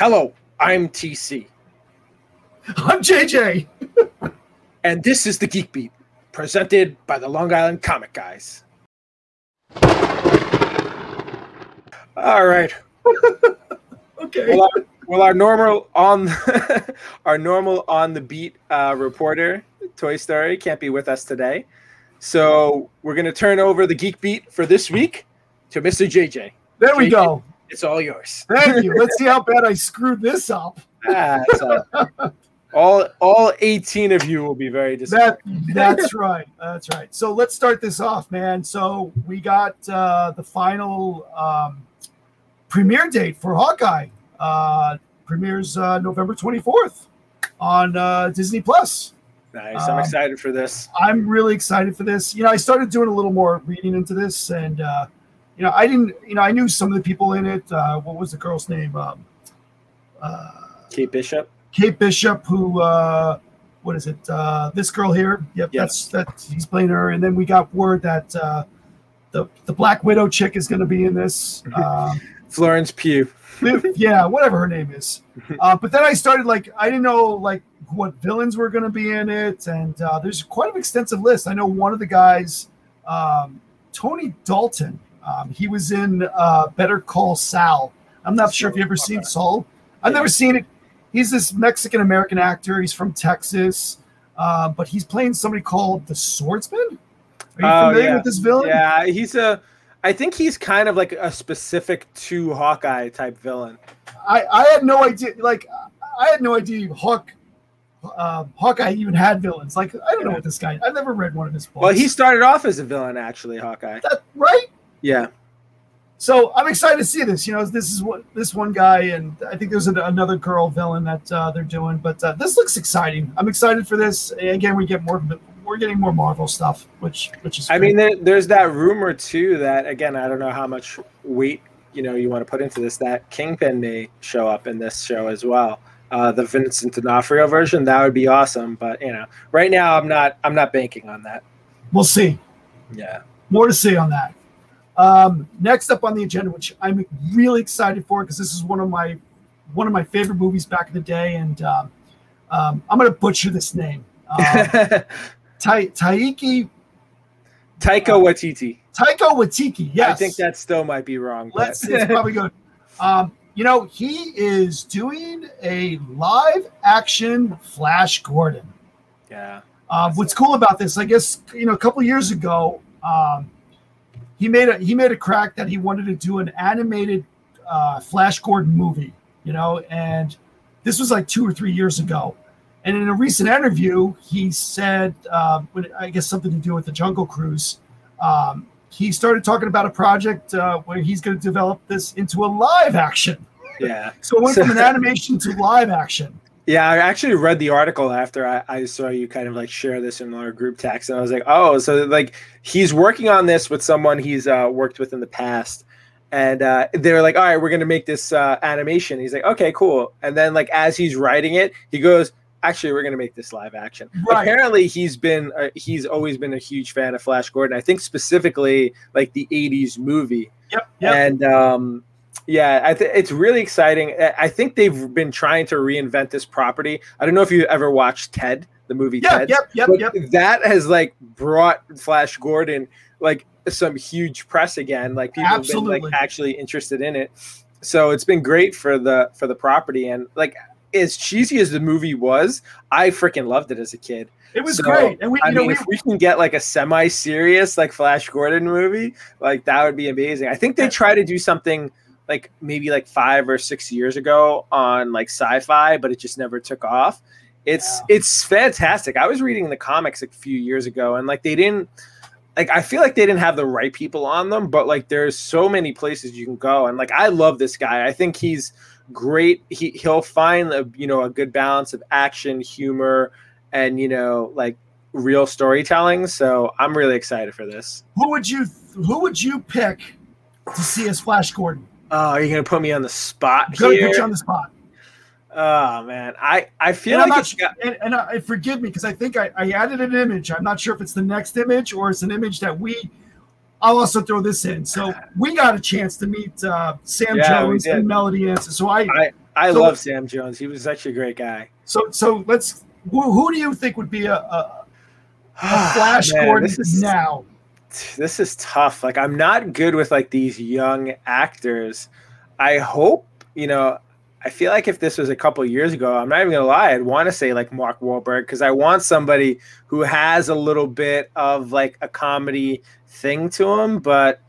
Hello, I'm TC, I'm JJ. and this is the Geek Beat, presented by the Long Island Comic Guys. All right. Okay. Well, our, well, our normal on our normal on the beat uh, reporter, Toy Story, can't be with us today, so we're gonna turn over the Geek Beat for this week to Mr. JJ. There we go. It's all yours. Thank you. Let's see how bad I screwed this up. Ah, all, all all 18 of you will be very disappointed. That that's right. That's right. So let's start this off, man. So we got uh, the final um, premiere date for Hawkeye. Uh, premieres uh, November 24th on uh, Disney Plus. Nice. I'm Um, excited for this. I'm really excited for this. You know, I started doing a little more reading into this, and uh, you know, I didn't. You know, I knew some of the people in it. Uh, what was the girl's name? Um, uh, Kate Bishop. Kate Bishop, who uh, what is it? Uh, this girl here. Yep, Yeah. that's that. He's playing her, and then we got word that uh, the the Black Widow chick is going to be in this. Um, Florence Pugh. yeah, whatever her name is. Uh, but then I started like I didn't know like what villains were going to be in it, and uh, there's quite an extensive list. I know one of the guys, um, Tony Dalton. Um, he was in uh, Better Call Saul. I'm not sure if you ever seen Saul. I've never seen it. He's this Mexican American actor. He's from Texas, uh, but he's playing somebody called the Swordsman. Are you Oh, familiar yeah. with this villain? Yeah, he's a. I think he's kind of like a specific to Hawkeye type villain. I, I had no idea. Like, I had no idea Hawk, uh, Hawkeye even had villains. Like, I don't know what this guy. I've never read one of his books. Well, he started off as a villain, actually, Hawkeye. that right. Yeah. So I'm excited to see this. You know, this is what this one guy, and I think there's an, another girl villain that uh, they're doing. But uh, this looks exciting. I'm excited for this. Again, we get more. We're getting more Marvel stuff, which which is. I great. mean, there, there's that rumor too that again, I don't know how much weight you know you want to put into this. That Kingpin may show up in this show as well. Uh, the Vincent D'Onofrio version that would be awesome, but you know, right now I'm not I'm not banking on that. we'll see. Yeah. more to say on that. Um, next up on the agenda, which I'm really excited for, because this is one of my one of my favorite movies back in the day, and um, um, I'm going to butcher this name. Um, Ta- Taiki Taika Waititi. Taiko Watiki. Yes, I think that still might be wrong. but- Let's. It's probably good. Um, you know, he is doing a live action Flash Gordon. yeah. Uh, what's cool about this, I guess, you know, a couple years ago, um, he made a he made a crack that he wanted to do an animated uh, Flash Gordon movie, you know, and this was like two or three years ago. And in a recent interview, he said, uh, I guess something to do with the Jungle Cruise, um, he started talking about a project uh, where he's going to develop this into a live action. Yeah. So it went from an animation to live action. Yeah, I actually read the article after I, I saw you kind of like share this in our group text, and I was like, oh, so like he's working on this with someone he's uh, worked with in the past, and uh, they're like, all right, we're gonna make this uh, animation. He's like, okay, cool, and then like as he's writing it, he goes, actually, we're gonna make this live action. Right. Apparently, he's been uh, he's always been a huge fan of Flash Gordon. I think specifically like the '80s movie. Yep. Yep. And um, yeah, I th- it's really exciting. I- think they've been trying to reinvent this property. I don't know if you ever watched Ted, the movie Yep. Ted. Yep. Yep. Yep. that has like brought Flash Gordon like some huge press again. Like people have been like actually interested in it. So it's been great for the for the property and like as cheesy as the movie was, I freaking loved it as a kid. It was So, great, and we, I know, mean, we, if we can get like a semi-serious like Flash Gordon movie, like that would be amazing. I think they try to do something like maybe like five or six years ago on like sci-fi, but it just never took off. It's it's fantastic. I was reading the comics a few years ago, and like they didn't like I feel like they didn't have the right people on them, but like there's so many places you can go, and like I love this guy. I think he's great. He he'll find a you know a good balance of action, humor, and you know like real storytelling. So I'm really excited for this. who would you who would you pick to see as Flash Gordon? Oh, you're gonna put me on the spot Go here. put you on the spot. Oh man, I I feel And, like not, got, and, and uh, forgive me because I think I, I added an image. I'm not sure if it's the next image or it's an image that we. I'll also throw this in. So we got a chance to meet uh, Sam Yeah, Jones and Melody Anderson. So I, I I So- love Sam Jones. He was such a great guy. So so let's. Who, who do you think would be a, a, a Flash Man, Gordon is now? This is tough. Like I'm not good with like these young actors. I hope you know. I feel like if this was a couple years ago, I'm not even gonna lie. I'd want to say like Mark Wahlberg because I want somebody who has a little bit of like a comedy thing to him. But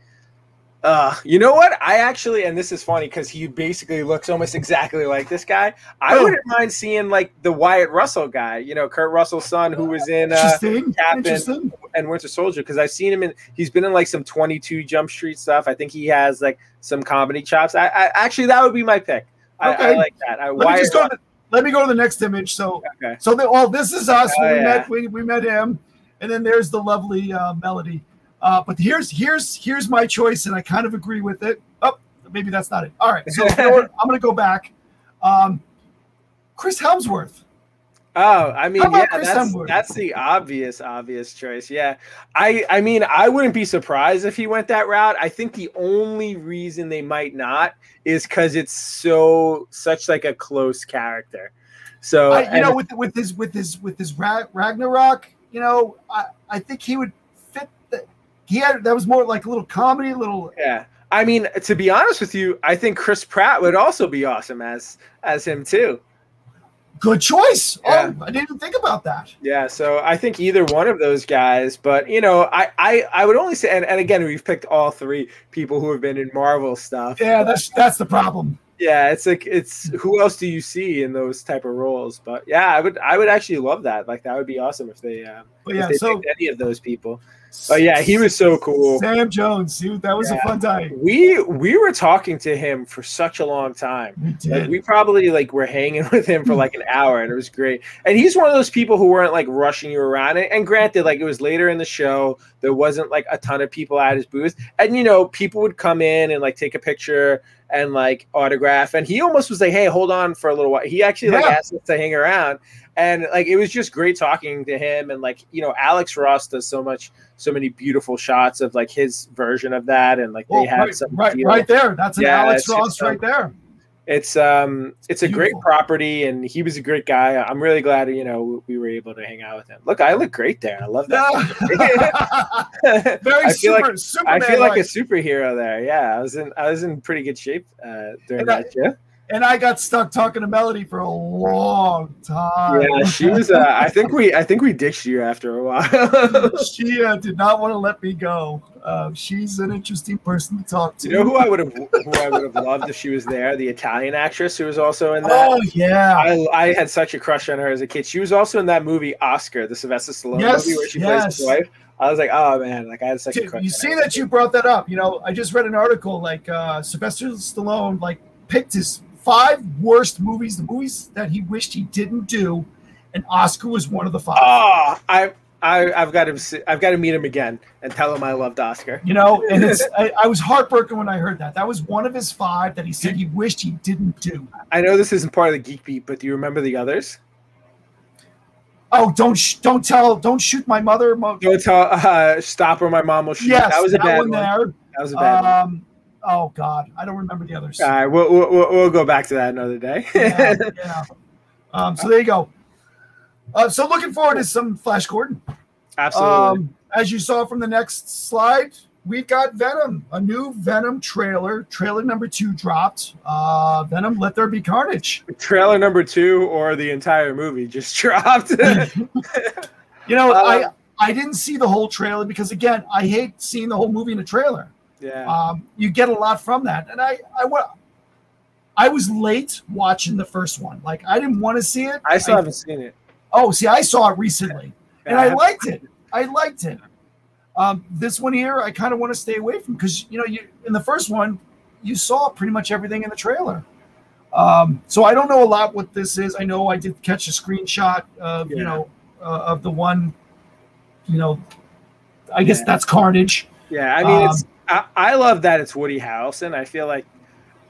uh, you know what? I actually, and this is funny because he basically looks almost exactly like this guy. I Oh. wouldn't mind seeing like the Wyatt Russell guy. You know, Kurt Russell's son, who was in uh, Captain. And Winter Soldier because I've seen him in. He's been in like some Twenty Two Jump Street stuff. I think he has like some comedy chops. I, I actually that would be my pick. I, I Okay. like that. I, Let me Wyatt just go. To, let me go to the next image. So Okay. so the, oh, this is us. Oh, we yeah. met we, we met him, and then there's the lovely uh, melody. Uh, but here's here's here's my choice, and I kind of agree with it. Oh, maybe that's not it. All right, so you know what? I'm going to go back. Um, Chris Hemsworth. Oh, I mean, yeah, Chris that's Hemsworth? that's the obvious, obvious choice. Yeah, I, I mean, I wouldn't be surprised if he went that route. I think the only reason they might not is because it's so such like a close character. So I, you know, with with his with his with his Ragnarok, you know, I, I think he would he had that was more like a little comedy, a little. Yeah. I mean, to be honest with you, I think Chris Pratt would also be awesome as as him too. Good choice. Oh, yeah. Oh, I didn't even think about that. Yeah, so I think either one of those guys, but you know, I I, I would only say and, and again we've picked all three people who have been in Marvel stuff. Yeah, that's that's the problem. Yeah, it's like it's who else do you see in those type of roles? But yeah, I would I would actually love that. Like that would be awesome if they um But if yeah, they so picked any of those people. But yeah, he was so cool. Sam Jones, he, that was a fun time. We we were talking to him for such a long time. We Like did. we probably like were hanging with him for like an hour and it was great. And he's one of those people who weren't like rushing you around. And, and granted, like it was later in the show, there wasn't like a ton of people at his booth. And you know, people would come in and like take a picture and like autograph. And he almost was like, Hey, hold on for a little while. He actually like Yeah. asked us to hang around. And like it was just great talking to him. And like, you know, Alex Ross does so much, so many beautiful shots of like his version of that. And like Well, they have right, some right, deal. right there. That's an Yeah, Alex Ross right there. It's um it's a great property and he was a great guy. I'm really glad you know we were able to hang out with him. Look, I look great there. I love that. Very I feel super, like I feel like a superhero there. Yeah, I was in I was in pretty good shape uh, during And I- that show. and I got stuck talking to Melody for a long time. Yeah, she was. Uh, I think we I think we ditched you after a while. she uh, did not want to let me go. Uh, she's an interesting person to talk to. you know who I would have who I would have loved if she was there? The Italian actress who was also in that. Oh yeah, I, I had such a crush on her as a kid. She was also in that movie Oscar, the Sylvester Stallone Yes, movie where she yes. plays his wife. I was like, oh man, like I had such a you crush. you see that you brought that up. You know, I just read an article like uh, Sylvester Stallone like picked his five worst movies, the movies that he wished he didn't do, and Oscar was one of the five. Oh, I, I, I've got to, I've got to meet him again and tell him I loved Oscar. You know, and it's I, I was heartbroken when I heard that. That was one of his five that he said he wished he didn't do. I know this isn't part of the Geek Beat, but do you remember the others? Oh, don't sh- don't tell, don't shoot my mother. Mo- Don't tell, uh, stop or my mom will shoot. yes, that was a bad one one. there. That was a bad one. Um, oh God, I don't remember the others. All right, we'll, we'll, we'll we'll go back to that another day. yeah, yeah. Um, so there you go. Uh, so looking forward to some Flash Gordon. Absolutely. Um, as you saw from the next slide, we've got Venom, a new Venom trailer. Trailer number two dropped. Uh, Venom, Let There Be Carnage. Trailer number two or the entire movie just dropped. You know, Uh, I I didn't see the whole trailer because again, I hate seeing the whole movie in a trailer. yeah. Um, you get a lot from that, and I I wa- I was late watching the first one. Like I didn't want to see it. I still haven't seen it. Oh, see, I saw it recently, and I liked it. I liked it. Um, this one here, I kind of want to stay away from because you know, you in the first one, you saw pretty much everything in the trailer. Um, so I don't know a lot what this is. I know I did catch a screenshot of you know uh, of the one. You know, I guess Yeah. that's Carnage. Yeah, I mean, Um, it's I, I love that it's Woody Harrelson. I feel like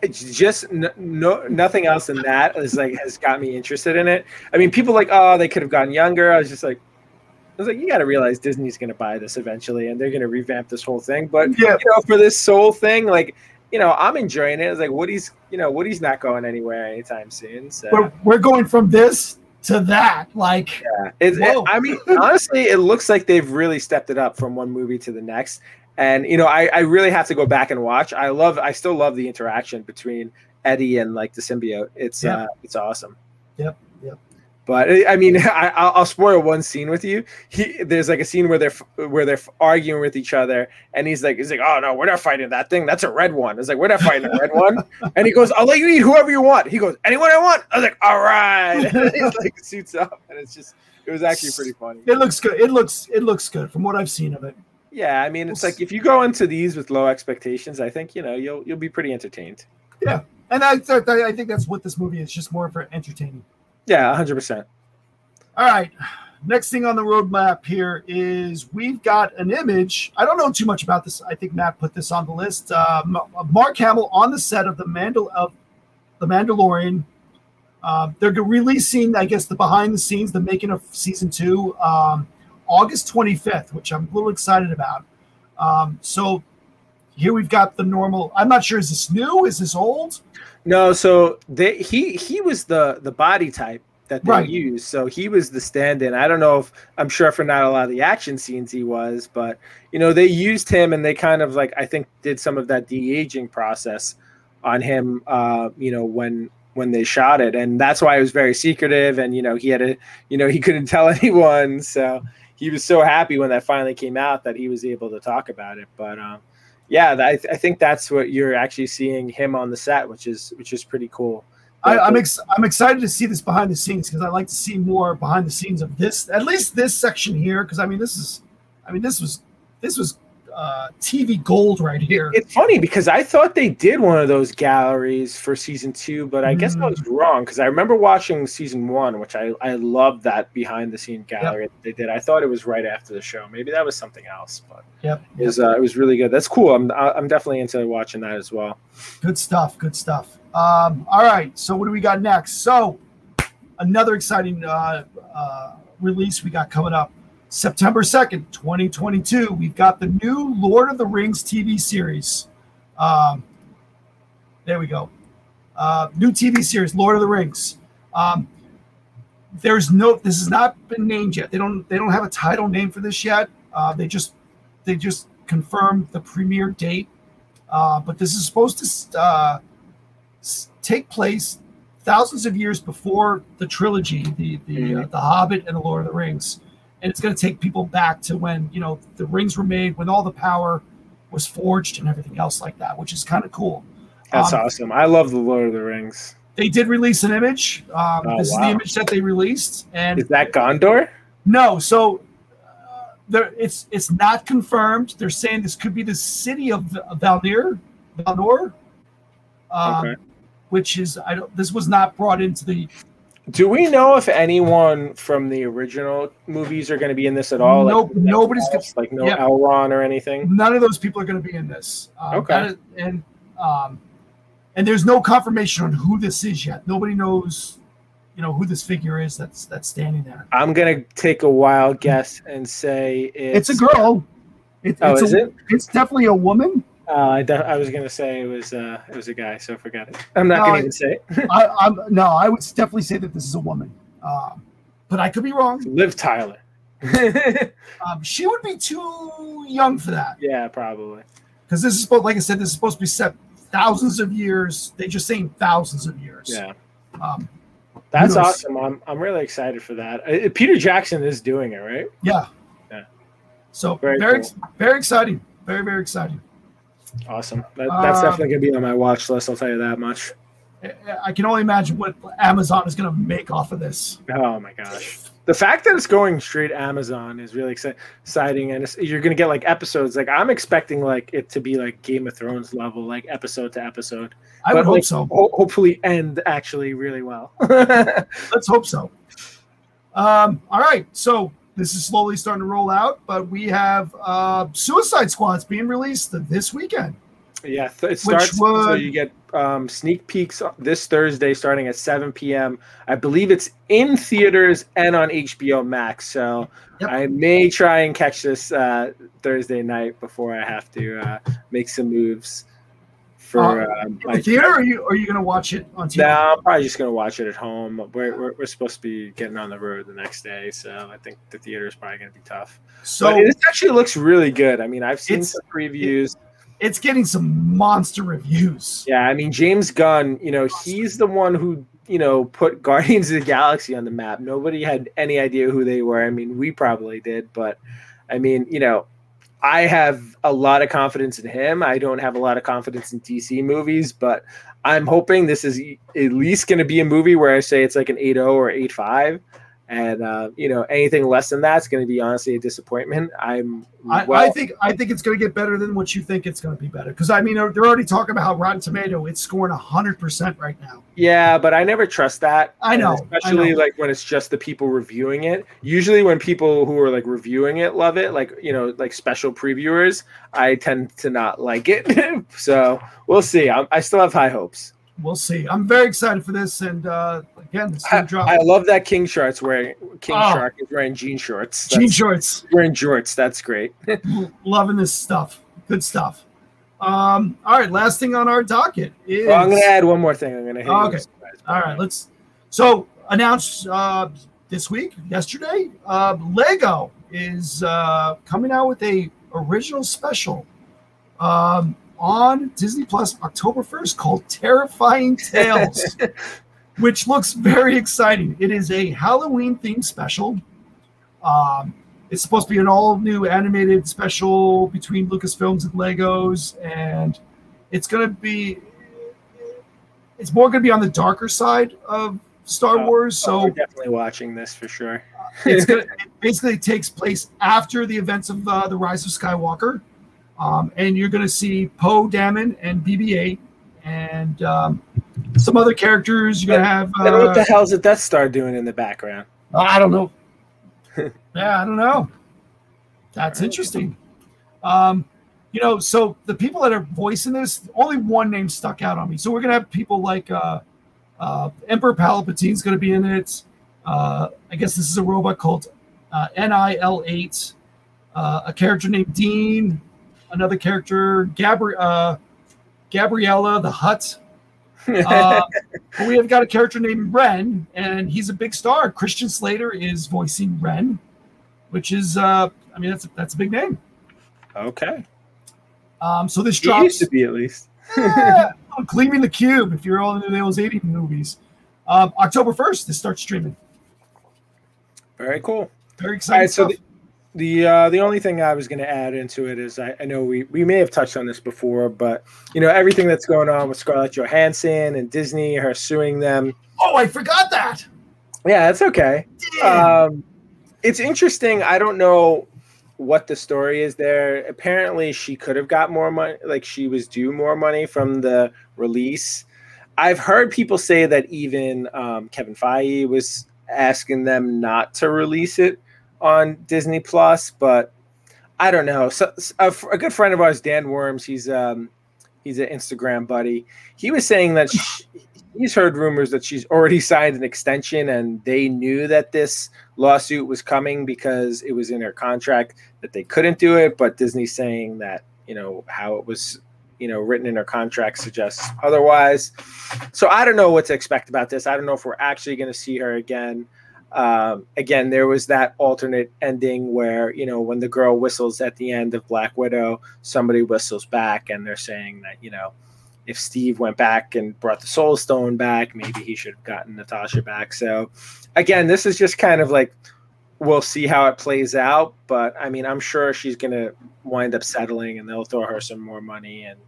it's just n- no nothing else than that is like has got me interested in it. I mean, people like oh they could have gotten younger. I was just like, I was like, you got to realize Disney's going to buy this eventually, and they're going to revamp this whole thing. But Yeah. you know, for this soul thing, like you know, I'm enjoying it. It's like Woody's, you know, Woody's not going anywhere anytime soon. So We're, we're going from this to that. Like, yeah, it, I mean, honestly, it looks like they've really stepped it up from one movie to the next. And you know, I, I really have to go back and watch. I love, I still love the interaction between Eddie and like the symbiote. It's Yep. uh, it's awesome. Yep, yep. But I mean, I, I'll, I'll spoil one scene with you. He there's like a scene where they're where they're arguing with each other, and he's like, he's like, oh no, we're not fighting that thing. That's a red one. It's like we're not fighting a red one. And he goes, I'll let you eat whoever you want. He goes, anyone I want. I was like, all right. And he's like suits up, and it's just it was actually pretty funny. it looks good. It looks it looks good from what I've seen of it. Yeah, I mean, it's like if you go into these with low expectations, I think you know you'll you'll be pretty entertained. Yeah, and I, I, I think that's what this movie is, just more for entertaining. Yeah, hundred percent. All right. Next thing on the roadmap here is we've got an image. I don't know too much about this. I think Matt put this on the list. Uh, Mark Hamill on the set of the Mandal of the Mandalorian. Um, they're releasing, I guess, the behind the scenes, the making of season two, um, August 25th, which I'm a little excited about. Um, so here we've got the normal. I'm not sure. Is this new? Is this old? No, so they he he was the the body type that they Right. used. So he was the stand-in. I don't know if I'm sure for not a lot of the action scenes he was, but you know they used him and they kind of like I think did some of that de-aging process on him. Uh, you know when when they shot it, and that's why it was very secretive. And you know he had a you know he couldn't tell anyone. So he was so happy when that finally came out that he was able to talk about it. But um, yeah, I, I think that's what you're actually seeing him on the set, which is which is pretty cool. I, I'm ex- I'm excited to see this behind the scenes because I like to see more behind the scenes of this, at least this section here. Because I mean, this is, I mean, this was this was uh, TV gold right here. It's funny because I thought they did one of those galleries for season two, but I guess I Mm. was wrong because I remember watching season one, which I I loved that behind the scene gallery that they did. I thought it was right after the show. Maybe that was something else, but Yep, it was uh, it was really good. That's cool. I'm I'm definitely into watching that as well. good stuff. Good stuff. Um, all right, so what do we got next? So another exciting uh, uh, release we got coming up. September 2nd, 2022, we've got the new Lord of the Rings TV series. Um, there we go. Uh, new TV series, Lord of the Rings. Um, there's no, this has not been named yet. They don't, they don't have a title name for this yet. Uh, they just, they just confirmed the premiere date. Uh, but this is supposed to uh, take place thousands of years before the trilogy, the the, uh, the Hobbit and the Lord of the Rings, and it's going to take people back to when you know the rings were made, when all the power was forged and everything else like that, which is kind of cool. That's Um, awesome. I love the Lord of the Rings. They did release an image. Um, Oh, this is the image that they released, and Is that Gondor? no, so uh, there, it's it's not confirmed. They're saying this could be the city of of Valnir, Valnor, um, Okay. which is I don't. This was not brought into the. Do we know if anyone from the original movies are going to be in this at all? Nope, Like, nobody's gonna- like no Yep. Elrond or anything. None of those people are going to be in this. Um, Okay. is- and um, and there's no confirmation on who this is yet. Nobody knows, you know, who this figure is that's that's standing there. I'm gonna take a wild guess and say It's, it's, a girl. It, Oh, it's is a, it? It's definitely a woman. Uh, I, de- I was gonna say it was uh, it was a guy, so forget it. I'm not No, gonna I- even say it. I, I'm no. I would definitely say that this is a woman. Um, but I could be wrong. Liv Tyler. Um, she would be too young for that yeah, probably. because this is supposed, like I said, this is supposed to be set thousands of years. They just saying thousands of years. Yeah, Um, that's knows? awesome. I'm I'm really excited for that. Uh, Peter Jackson is doing it, right? yeah. Yeah. So Very very, ex- very exciting. Very, very exciting. Awesome. That, that's Um, definitely gonna be on my watch list. I'll tell you that much. I- can only imagine what Amazon is going to make off of this. Oh my gosh. The fact that it's going straight Amazon is really exciting, and it's, you're gonna get like episodes. Like I'm expecting like it to be like Game of Thrones level, like episode to episode. I But, would hope like, so. Ho- hopefully, end actually really well. Let's hope so. Um, all right. So this is slowly starting to roll out, but we have uh, Suicide Squads being released this weekend. yeah, th- it starts. So you get um, sneak peeks this Thursday, starting at 7 p.m. I believe it's in theaters and on HBO Max. So Yep. I may try and catch this uh, Thursday night before I have to uh, make some moves for Uh, uh, my theater, or are you, are you going to watch it on TV? No, I'm probably just gonna watch it at home. We're, we're, we're supposed to be getting on the road the next day, so I think the theater is probably gonna be tough. So but it actually looks really good. I mean, I've seen some previews. it's getting some monster reviews. Yeah, I mean James Gunn, you know, he's the one who, you know, put Guardians of the Galaxy on the map. Nobody had any idea who they were. I mean, we probably did, but I mean, you know, I have a lot of confidence in him. I don't have a lot of confidence in DC movies, but I'm hoping this is at least going to be a movie where I say it's like an 8.0 or 8.5. And uh, you know, anything less than that's going to be honestly a disappointment. I'm I, well, I think I think it's going to get better than what you think it's going to be better. Because I mean, they're they're already talking about how Rotten Tomato. It's scoring hundred percent right now. Yeah, but I never trust that. I know, And especially I know. like when it's just the people reviewing it. Usually, when people who are like reviewing it love it, like you know, like special previewers, I tend to not like it. so we'll see. I'm, I still have high hopes. We'll see. I'm very excited for this, and uh, again, it's I, drop. I love that King Shark's wearing King Oh. Shark is wearing jean shorts. Jean shorts. wearing jorts. That's great. Loving this stuff. Good stuff. Um, all right, last thing on our docket is. Well, I'm gonna add one more thing. I'm gonna hit Oh, okay. All right, let's. So announced uh, this week, yesterday, uh, Lego is uh, coming out with a original special um, on Disney Plus October first called Terrifying Tales, which looks very exciting. It is a Halloween themed special. Um, it's supposed to be an all new animated special between Lucasfilms and Legos, and it's going to be it's more going to be on the darker side of Star Oh, Wars. So So we're definitely watching this for sure. it's gonna, it basically takes place after the events of uh, the Rise of Skywalker, um, and you're going to see Poe Dameron and BB-8 and um, some other characters. You're going to have. Know what the hell is the Death Star doing in the background. I don't know. yeah, I don't know. That's Alright. interesting. Um, you know, so the people that are voicing this, only one name stuck out on me. So we're gonna have people like uh, uh, Emperor Palpatine's gonna be in it. Uh, I guess this is a robot called uh, NIL8. Uh, a character named Dean. Another character, Gabri- uh, Gabriella the Hut. Uh, we have got a character named Ren, and he's a big star. Christian Slater is voicing Ren, which is, uh, I mean, that's a, that's a big name. okay. Um, so this He used drops. to be at least. Yeah, Gleaming the Cube. If you're all into those 80 movies, um, October 1st, this starts streaming. Very cool. Very exciting. All right, so stuff. The uh, the only thing I was going to add into it is I, I know we, we may have touched on this before, but you know everything that's going on with Scarlett Johansson and Disney, her suing them. oh, I forgot that. Yeah, it's okay. Um, it's interesting. I don't know what the story is there. Apparently, she could have got more money. Like she was due more money from the release. I've heard people say that even um, Kevin Feige was asking them not to release it on Disney Plus, but I don't know. So a good friend of ours, Dan Worms, he's um, he's an Instagram buddy. He was saying that sh he's heard rumors that she's already signed an extension, and they knew that this lawsuit was coming because it was in her contract that they couldn't do it. But Disney's saying that you know how it was you know written in her contract suggests otherwise. So I don't know what to expect about this. I don't know if we're actually going to see her again. Um, again, there was that alternate ending where you know when the girl whistles at the end of Black Widow, somebody whistles back, and they're saying that you know if Steve went back and brought the Soul Stone back, maybe he should have gotten Natasha back. So again, this is just kind of like we'll see how it plays out. But I mean, I'm sure she's gonna wind up settling, and they'll throw her some more money, and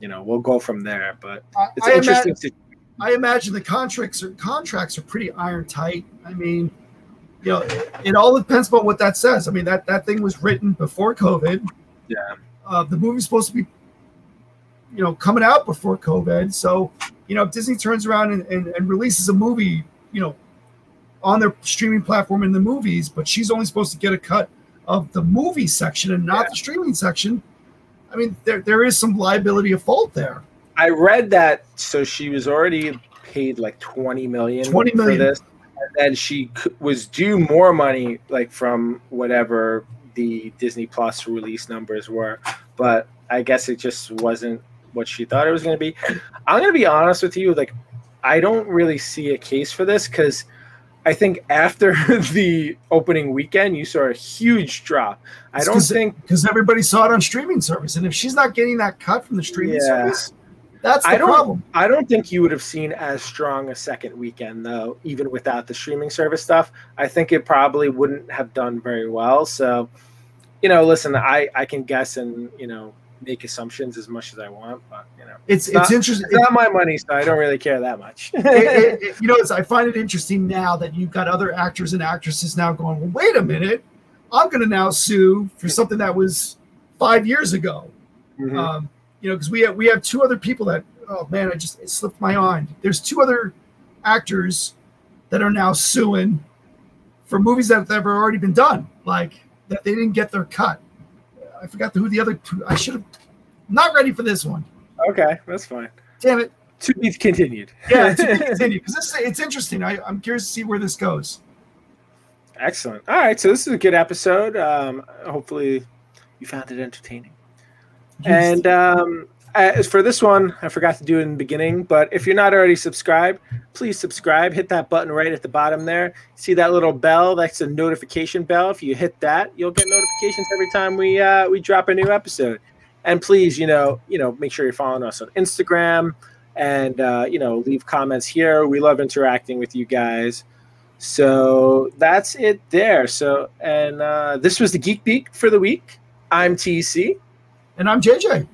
you know we'll go from there. But I, it's I interesting. imagine, to, I imagine the contracts are contracts are pretty iron tight. I mean, you know, it, it all depends on what that says. I mean, that that thing was written before COVID. Yeah. Uh, the movie's supposed to be, you know, coming out before COVID. So, you know, if Disney turns around and, and, and releases a movie, you know, on their streaming platform in the movies, but she's only supposed to get a cut of the movie section and not Yeah. the streaming section. I mean, there there is some liability of fault there. I read that so she was already paid like 20 million 20 million. for this and then she was due more money like from whatever the Disney Plus release numbers were but I guess it just wasn't what she thought it was going to be. I'm going to be honest with you, like I don't really see a case for this because I think after the opening weekend, you saw a huge drop. I don't think because everybody saw it on streaming service, and if she's not getting that cut from the streaming yeah. service, that's the I don't, problem. I don't think you would have seen as strong a second weekend though, even without the streaming service stuff. I think it probably wouldn't have done very well. So, you know, listen, I I can guess and you know make assumptions as much as I want, but you know, it's it's, it's interesting. It's not my money, so I don't really care that much. it, it, it, you know, I find it interesting now that you've got other actors and actresses now going. Well, wait a minute, I'm going to now sue for something that was five years ago. Mm-hmm. Um, you know, because we have we have two other people that. Oh man, I just it slipped my mind. There's two other actors that are now suing for movies that have already been done, like that they didn't get their cut. I forgot who the other two. I should have. Not ready for this one. Okay, that's fine. Damn it. To be continued. yeah, to be continued because this it's interesting. I, I'm curious to see where this goes. Excellent. All right, so this is a good episode. Um, hopefully, you found it entertaining. And um, as for this one, I forgot to do it in the beginning, but if you're not already subscribed, please subscribe. Hit that button right at the bottom there. See that little bell? That's a notification bell. If you hit that, you'll get notifications every time we uh, we drop a new episode. And please, you know, you know, make sure you're following us on Instagram and uh, you know, leave comments here. We love interacting with you guys. So that's it there. So and uh, this was the Geek Beat for the week. I'm TC. And I'm JJ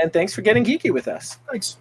and thanks for getting geeky with us. Thanks.